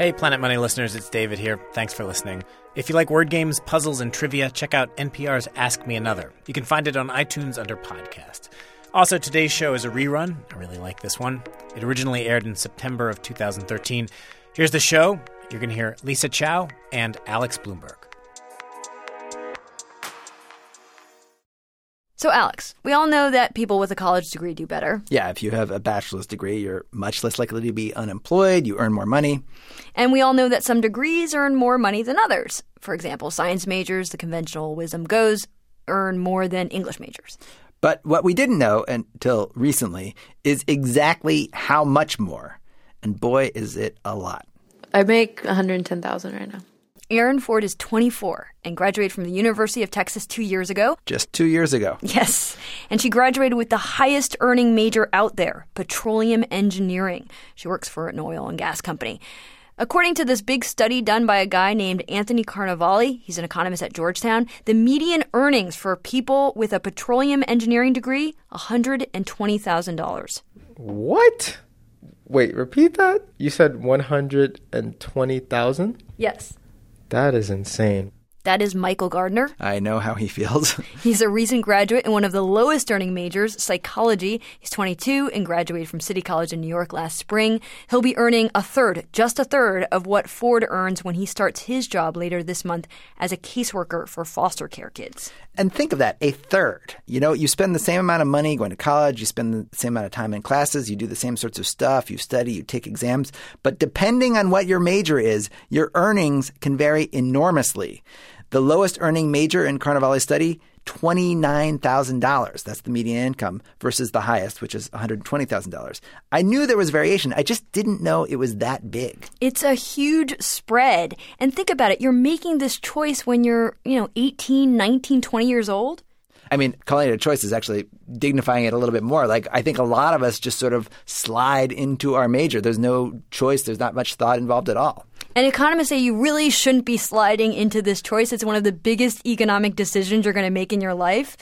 Hey, Planet Money listeners, it's David here. Thanks for listening. If you like word games, puzzles, and trivia, check out NPR's Ask Me Another. You can find it on iTunes under podcast. Also, today's show is a rerun. I really like this one. It originally aired in September of 2013. Here's the show. You're going to hear Lisa Chow and Alex Blumberg. So, Alex, we all know that people with a college degree do better. Yeah, if you have a bachelor's degree, you're much less likely to be unemployed, you earn more money. And we all know that some degrees earn more money than others. For example, science majors, the conventional wisdom goes, earn more than English majors. But what we didn't know until recently is exactly how much more. And boy, is it a lot. I make 110,000 right now. Erin Ford is 24 and graduated from the University of Texas two years ago. Just two years ago. Yes. And she graduated with the highest earning major out there petroleum engineering. She works for an oil and gas company. According to this big study done by a guy named Anthony Carnevale, he's an economist at Georgetown, the median earnings for people with a petroleum engineering degree, $120,000. What? Wait, repeat that? You said 120,000? Yes. That is insane. That is Michael Gardner. I know how he feels. He's a recent graduate in one of the lowest earning majors, psychology. He's 22 and graduated from City College in New York last spring. He'll be earning a third, just a third, of what Ford earns when he starts his job later this month as a caseworker for foster care kids. And think of that, a third. You know, you spend the same amount of money going to college, you spend the same amount of time in classes, you do the same sorts of stuff, you study, you take exams. But depending on what your major is, your earnings can vary enormously. The lowest earning major in Carnevale's study, $29,000. That's the median income versus the highest, which is $120,000. I knew there was variation. I just didn't know it was that big. It's a huge spread. And think about it. You're making this choice when you're, you know, 18, 19, 20 years old. I mean, calling it a choice is actually dignifying it a little bit more. Like, I think a lot of us just sort of slide into our major. There's no choice, there's not much thought involved at all. And economists say you really shouldn't be sliding into this choice. It's one of the biggest economic decisions you're going to make in your life.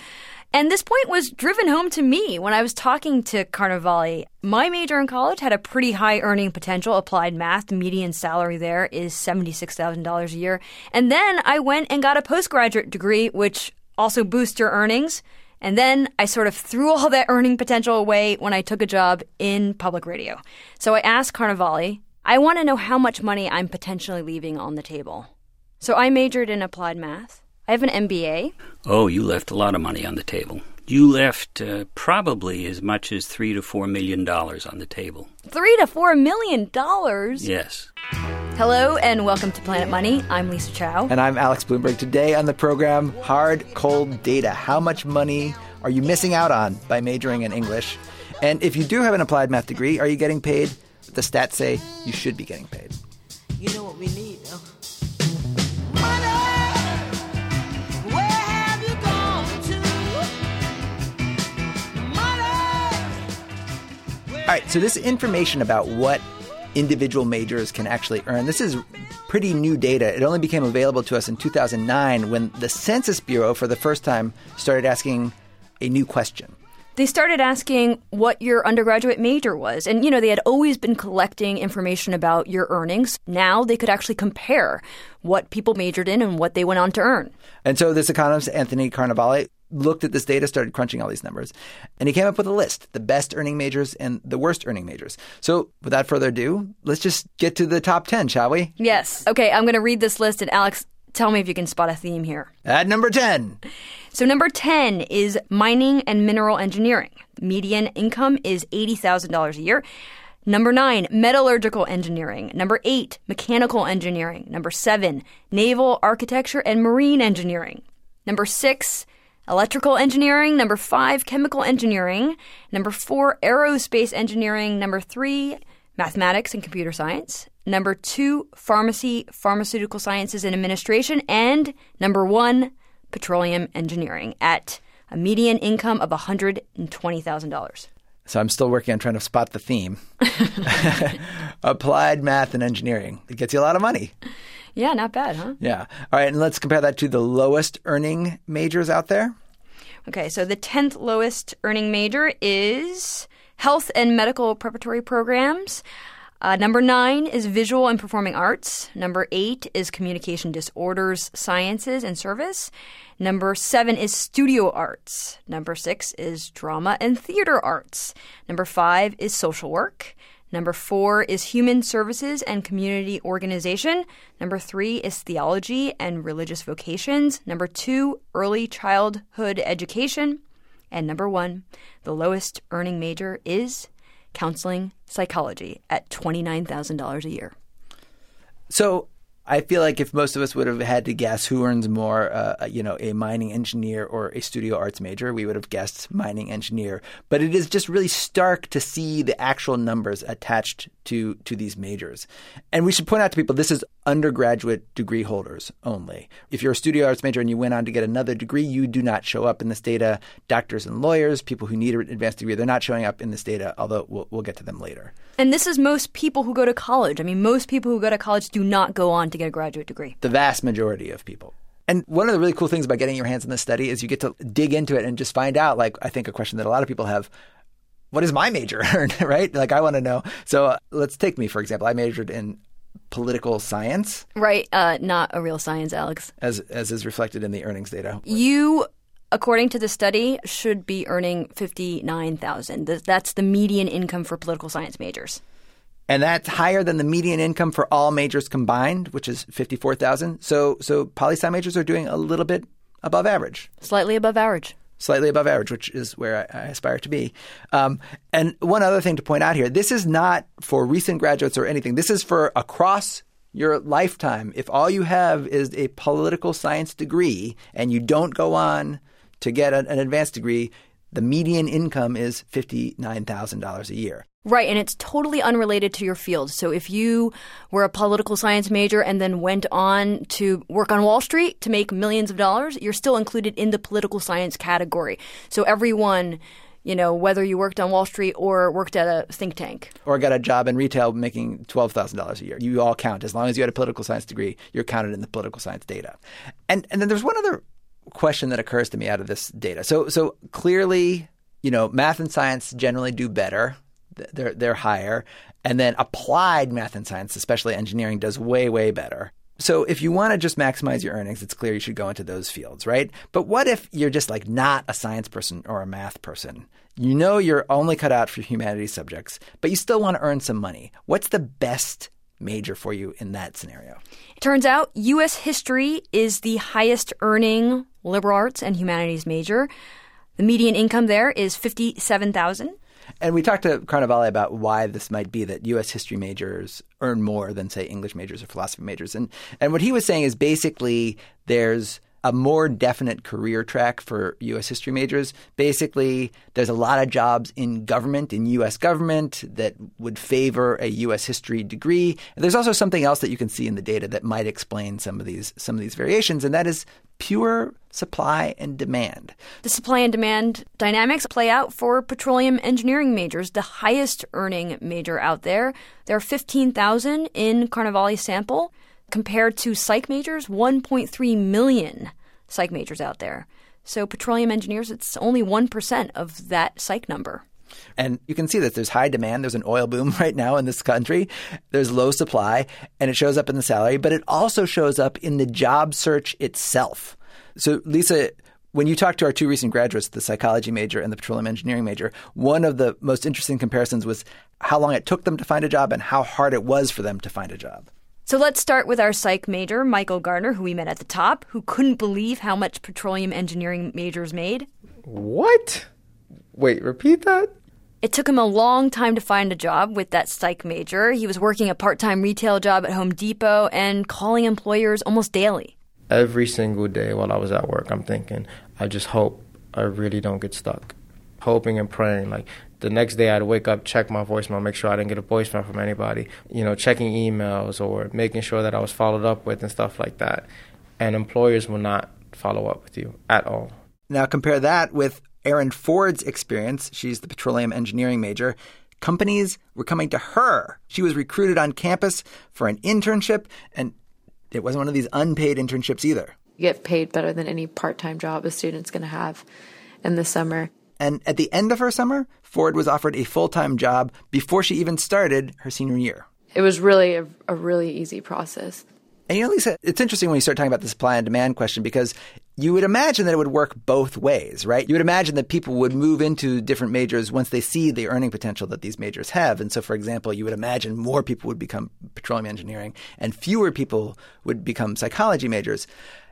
And this point was driven home to me when I was talking to Carnevale. My major in college had a pretty high earning potential, applied math. The median salary there is $76,000 a year. And then I went and got a postgraduate degree, which also boosts your earnings. And then I sort of threw all that earning potential away when I took a job in public radio. So I asked Carnevale, I want to know how much money I'm potentially leaving on the table. So I majored in applied math. I have an MBA. Oh, you left a lot of money on the table. You left uh, probably as much as three to four million dollars on the table. Three to four million dollars? Yes. Hello and welcome to Planet Money. I'm Lisa Chow. And I'm Alex Blumberg. Today on the program, hard, cold data. How much money are you missing out on by majoring in English? And if you do have an applied math degree, are you getting paid? The stats say you should be getting paid. You know what we need, though? All right, so this information about what individual majors can actually earn, this is pretty new data. It only became available to us in 2009 when the Census Bureau, for the first time, started asking a new question. They started asking what your undergraduate major was. And, you know, they had always been collecting information about your earnings. Now they could actually compare what people majored in and what they went on to earn. And so this economist, Anthony Carnevale, looked at this data, started crunching all these numbers, and he came up with a list the best earning majors and the worst earning majors. So, without further ado, let's just get to the top 10, shall we? Yes. Okay, I'm going to read this list, and Alex, tell me if you can spot a theme here. At number 10. So, number 10 is mining and mineral engineering. Median income is $80,000 a year. Number nine, metallurgical engineering. Number eight, mechanical engineering. Number seven, naval architecture and marine engineering. Number six, electrical engineering. Number five, chemical engineering. Number four, aerospace engineering. Number three, mathematics and computer science. Number two, pharmacy, pharmaceutical sciences and administration. And number one, petroleum engineering at a median income of $120,000. So I'm still working on trying to spot the theme. Applied math and engineering. It gets you a lot of money. Yeah, not bad, huh? Yeah. All right, and let's compare that to the lowest earning majors out there. Okay, so the 10th lowest earning major is health and medical preparatory programs. Uh, number nine is visual and performing arts. Number eight is communication disorders, sciences, and service. Number seven is studio arts. Number six is drama and theater arts. Number five is social work. Number four is human services and community organization. Number three is theology and religious vocations. Number two, early childhood education. And number one, the lowest earning major is counseling psychology at $29,000 a year. So I feel like if most of us would have had to guess who earns more, uh, you know, a mining engineer or a studio arts major, we would have guessed mining engineer. But it is just really stark to see the actual numbers attached to to these majors. And we should point out to people this is undergraduate degree holders only. If you're a studio arts major and you went on to get another degree, you do not show up in this data. Doctors and lawyers, people who need an advanced degree, they're not showing up in this data. Although we'll, we'll get to them later. And this is most people who go to college. I mean, most people who go to college do not go on to get a graduate degree. The vast majority of people. And one of the really cool things about getting your hands on this study is you get to dig into it and just find out, like, I think a question that a lot of people have what is my major earn, right? Like, I want to know. So uh, let's take me, for example. I majored in political science. Right. Uh, not a real science, Alex. As, as is reflected in the earnings data. You according to the study, should be earning fifty nine thousand. That's the median income for political science majors. And that's higher than the median income for all majors combined, which is fifty four thousand. So so poli sci majors are doing a little bit above average. Slightly above average. Slightly above average, which is where I, I aspire to be. Um, and one other thing to point out here: this is not for recent graduates or anything. This is for across your lifetime. If all you have is a political science degree and you don't go on to get an, an advanced degree, the median income is $59,000 a year. Right, and it's totally unrelated to your field. So if you were a political science major and then went on to work on Wall Street to make millions of dollars, you're still included in the political science category. So everyone, you know, whether you worked on Wall Street or worked at a think tank. Or got a job in retail making $12,000 a year. You all count. As long as you had a political science degree, you're counted in the political science data. And and then there's one other question that occurs to me out of this data. So so clearly, you know, math and science generally do better. They're they're higher, and then applied math and science, especially engineering, does way way better. So if you want to just maximize your earnings, it's clear you should go into those fields, right? But what if you're just like not a science person or a math person? You know you're only cut out for humanities subjects, but you still want to earn some money. What's the best major for you in that scenario? It turns out U.S. history is the highest earning liberal arts and humanities major. The median income there is fifty-seven thousand. And we talked to Carnevale about why this might be that U.S. history majors earn more than, say, English majors or philosophy majors. And and what he was saying is basically there's a more definite career track for U.S. history majors. Basically, there's a lot of jobs in government, in U.S. government, that would favor a U.S. history degree. And there's also something else that you can see in the data that might explain some of these some of these variations, and that is pure supply and demand. The supply and demand dynamics play out for petroleum engineering majors, the highest earning major out there. There are 15,000 in Carnevale's sample compared to psych majors, 1.3 million psych majors out there. So petroleum engineers, it's only 1% of that psych number. And you can see that there's high demand. There's an oil boom right now in this country. There's low supply, and it shows up in the salary, but it also shows up in the job search itself. So, Lisa, when you talk to our two recent graduates, the psychology major and the petroleum engineering major, one of the most interesting comparisons was how long it took them to find a job and how hard it was for them to find a job. So let's start with our psych major, Michael Gardner, who we met at the top, who couldn't believe how much petroleum engineering majors made. What? Wait, repeat that? It took him a long time to find a job with that psych major. He was working a part time retail job at Home Depot and calling employers almost daily. Every single day while I was at work, I'm thinking, I just hope I really don't get stuck. Hoping and praying, like, the next day I'd wake up, check my voicemail, make sure I didn't get a voicemail from anybody, you know, checking emails or making sure that I was followed up with and stuff like that. And employers will not follow up with you at all. Now compare that with Erin Ford's experience. She's the petroleum engineering major. Companies were coming to her. She was recruited on campus for an internship, and it wasn't one of these unpaid internships either. You get paid better than any part time job a student's going to have in the summer. And at the end of her summer, Ford was offered a full time job before she even started her senior year. it was really a, a really easy process. And you know, Lisa, it's interesting when you start talking about the supply and demand question because you would imagine that it would work both ways, right? You would imagine that people would move into different majors once they see the earning potential that these majors have. And so, for example, you would imagine more people would become petroleum engineering and fewer people would become psychology majors.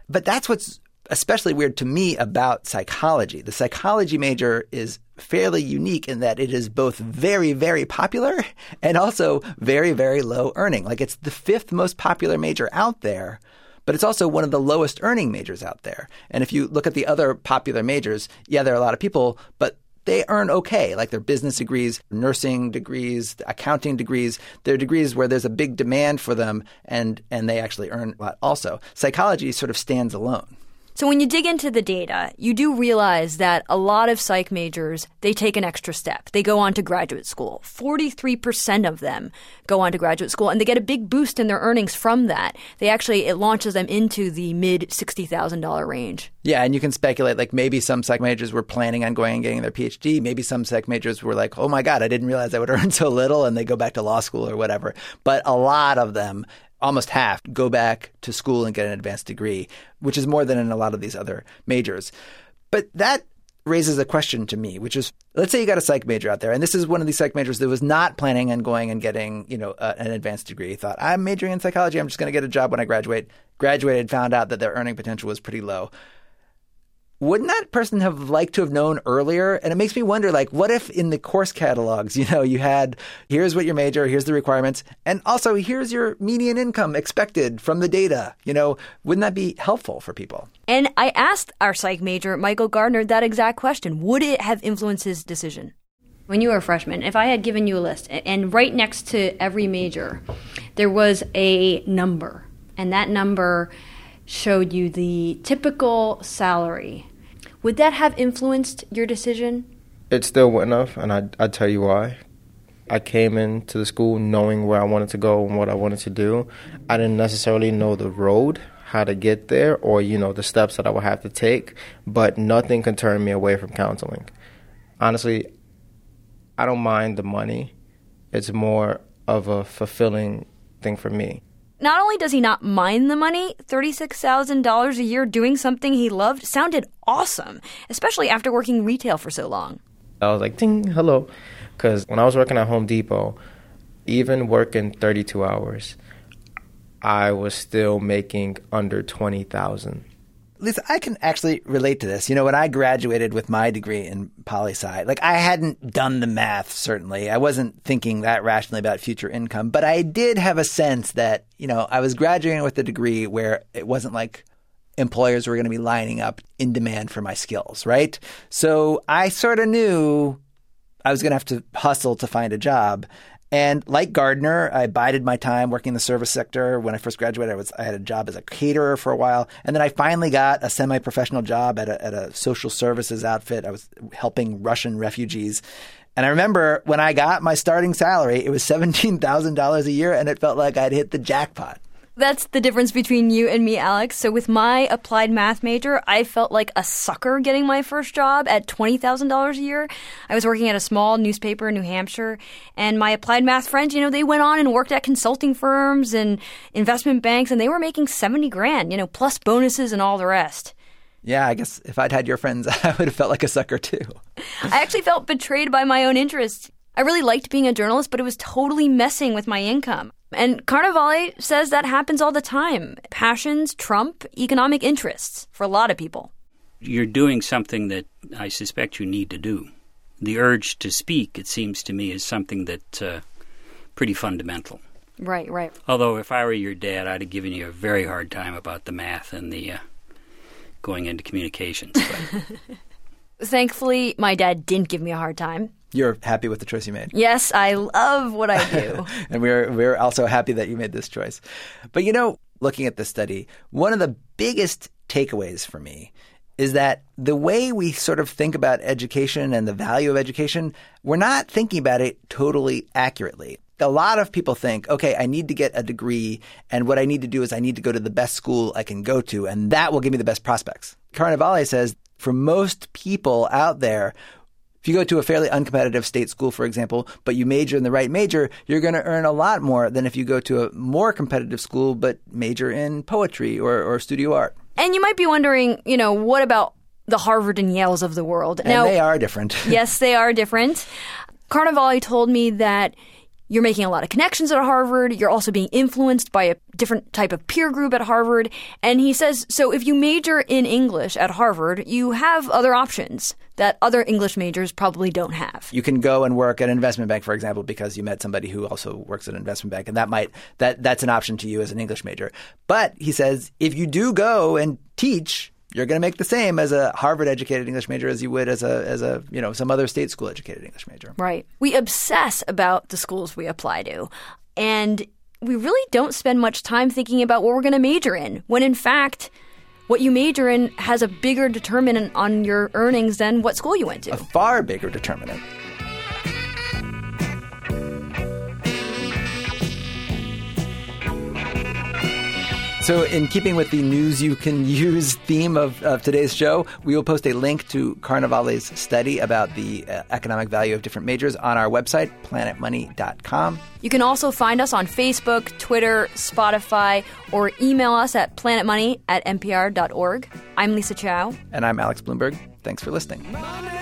But that's what's especially weird to me about psychology. The psychology major is fairly unique in that it is both very, very popular and also very, very low earning. Like it's the fifth most popular major out there, but it's also one of the lowest earning majors out there. And if you look at the other popular majors, yeah, there are a lot of people, but they earn okay, like their business degrees, nursing degrees, accounting degrees. They're degrees where there's a big demand for them and, and they actually earn a lot also. Psychology sort of stands alone. So when you dig into the data, you do realize that a lot of psych majors, they take an extra step. They go on to graduate school. 43% of them go on to graduate school and they get a big boost in their earnings from that. They actually, it launches them into the mid $60,000 range. Yeah, and you can speculate like maybe some psych majors were planning on going and getting their PhD. Maybe some psych majors were like, oh my God, I didn't realize I would earn so little and they go back to law school or whatever. But a lot of them almost half go back to school and get an advanced degree, which is more than in a lot of these other majors. But that raises a question to me, which is let's say you got a psych major out there, and this is one of these psych majors that was not planning on going and getting, you know, uh, an advanced degree. He thought, I'm majoring in psychology, I'm just going to get a job when I graduate. Graduated, found out that their earning potential was pretty low wouldn't that person have liked to have known earlier? And it makes me wonder, like, what if in the course catalogs, you know, you had here's what your major, here's the requirements, and also here's your median income expected from the data. You know, wouldn't that be helpful for people? And I asked our psych major, Michael Gardner, that exact question. Would it have influenced his decision? When you were a freshman, if I had given you a list, and right next to every major, there was a number, and that number showed you the typical salary, would that have influenced your decision? It still wouldn't have, and I I tell you why. I came into the school knowing where I wanted to go and what I wanted to do. I didn't necessarily know the road, how to get there, or you know the steps that I would have to take. But nothing can turn me away from counseling. Honestly, I don't mind the money. It's more of a fulfilling thing for me. Not only does he not mind the money, $36,000 a year doing something he loved sounded awesome, especially after working retail for so long. I was like, ding, hello. Because when I was working at Home Depot, even working 32 hours, I was still making under 20,000. Lisa, I can actually relate to this. You know, when I graduated with my degree in poli sci, like I hadn't done the math, certainly. I wasn't thinking that rationally about future income, but I did have a sense that, you know, I was graduating with a degree where it wasn't like employers were going to be lining up in demand for my skills, right? So I sort of knew I was going to have to hustle to find a job. And like Gardner, I bided my time working in the service sector. When I first graduated, I was I had a job as a caterer for a while, and then I finally got a semi-professional job at a, at a social services outfit. I was helping Russian refugees, and I remember when I got my starting salary, it was seventeen thousand dollars a year, and it felt like I'd hit the jackpot. That's the difference between you and me, Alex. So with my applied math major, I felt like a sucker getting my first job at $20,000 a year. I was working at a small newspaper in New Hampshire, and my applied math friends, you know, they went on and worked at consulting firms and investment banks, and they were making 70 grand, you know, plus bonuses and all the rest. Yeah, I guess if I'd had your friends, I would have felt like a sucker too. I actually felt betrayed by my own interests. I really liked being a journalist, but it was totally messing with my income. And Carnevale says that happens all the time. Passions trump economic interests for a lot of people. You're doing something that I suspect you need to do. The urge to speak, it seems to me, is something that uh, pretty fundamental. Right, right. Although if I were your dad, I'd have given you a very hard time about the math and the uh, going into communications. Thankfully, my dad didn't give me a hard time. You're happy with the choice you made. Yes, I love what I do. and we're we're also happy that you made this choice. But you know, looking at this study, one of the biggest takeaways for me is that the way we sort of think about education and the value of education, we're not thinking about it totally accurately. A lot of people think, okay, I need to get a degree, and what I need to do is I need to go to the best school I can go to, and that will give me the best prospects. Carnevale says for most people out there, If you go to a fairly uncompetitive state school, for example, but you major in the right major, you're going to earn a lot more than if you go to a more competitive school but major in poetry or, or studio art. And you might be wondering, you know, what about the Harvard and Yales of the world? And they are different. yes, they are different. Carnevale told me that you're making a lot of connections at Harvard. You're also being influenced by a different type of peer group at Harvard. And he says, so if you major in English at Harvard, you have other options that other English majors probably don't have. You can go and work at an investment bank, for example, because you met somebody who also works at an investment bank, and that might that that's an option to you as an English major. But he says if you do go and teach, you're going to make the same as a Harvard educated English major as you would as a as a you know some other state school educated English major. Right. We obsess about the schools we apply to, and we really don't spend much time thinking about what we're going to major in. When in fact, what you major in has a bigger determinant on your earnings than what school you went to. A far bigger determinant. So, in keeping with the news you can use theme of, of today's show, we will post a link to Carnevale's study about the uh, economic value of different majors on our website, planetmoney.com. You can also find us on Facebook, Twitter, Spotify, or email us at planetmoney at npr.org. I'm Lisa Chow. And I'm Alex Blumberg. Thanks for listening. Money.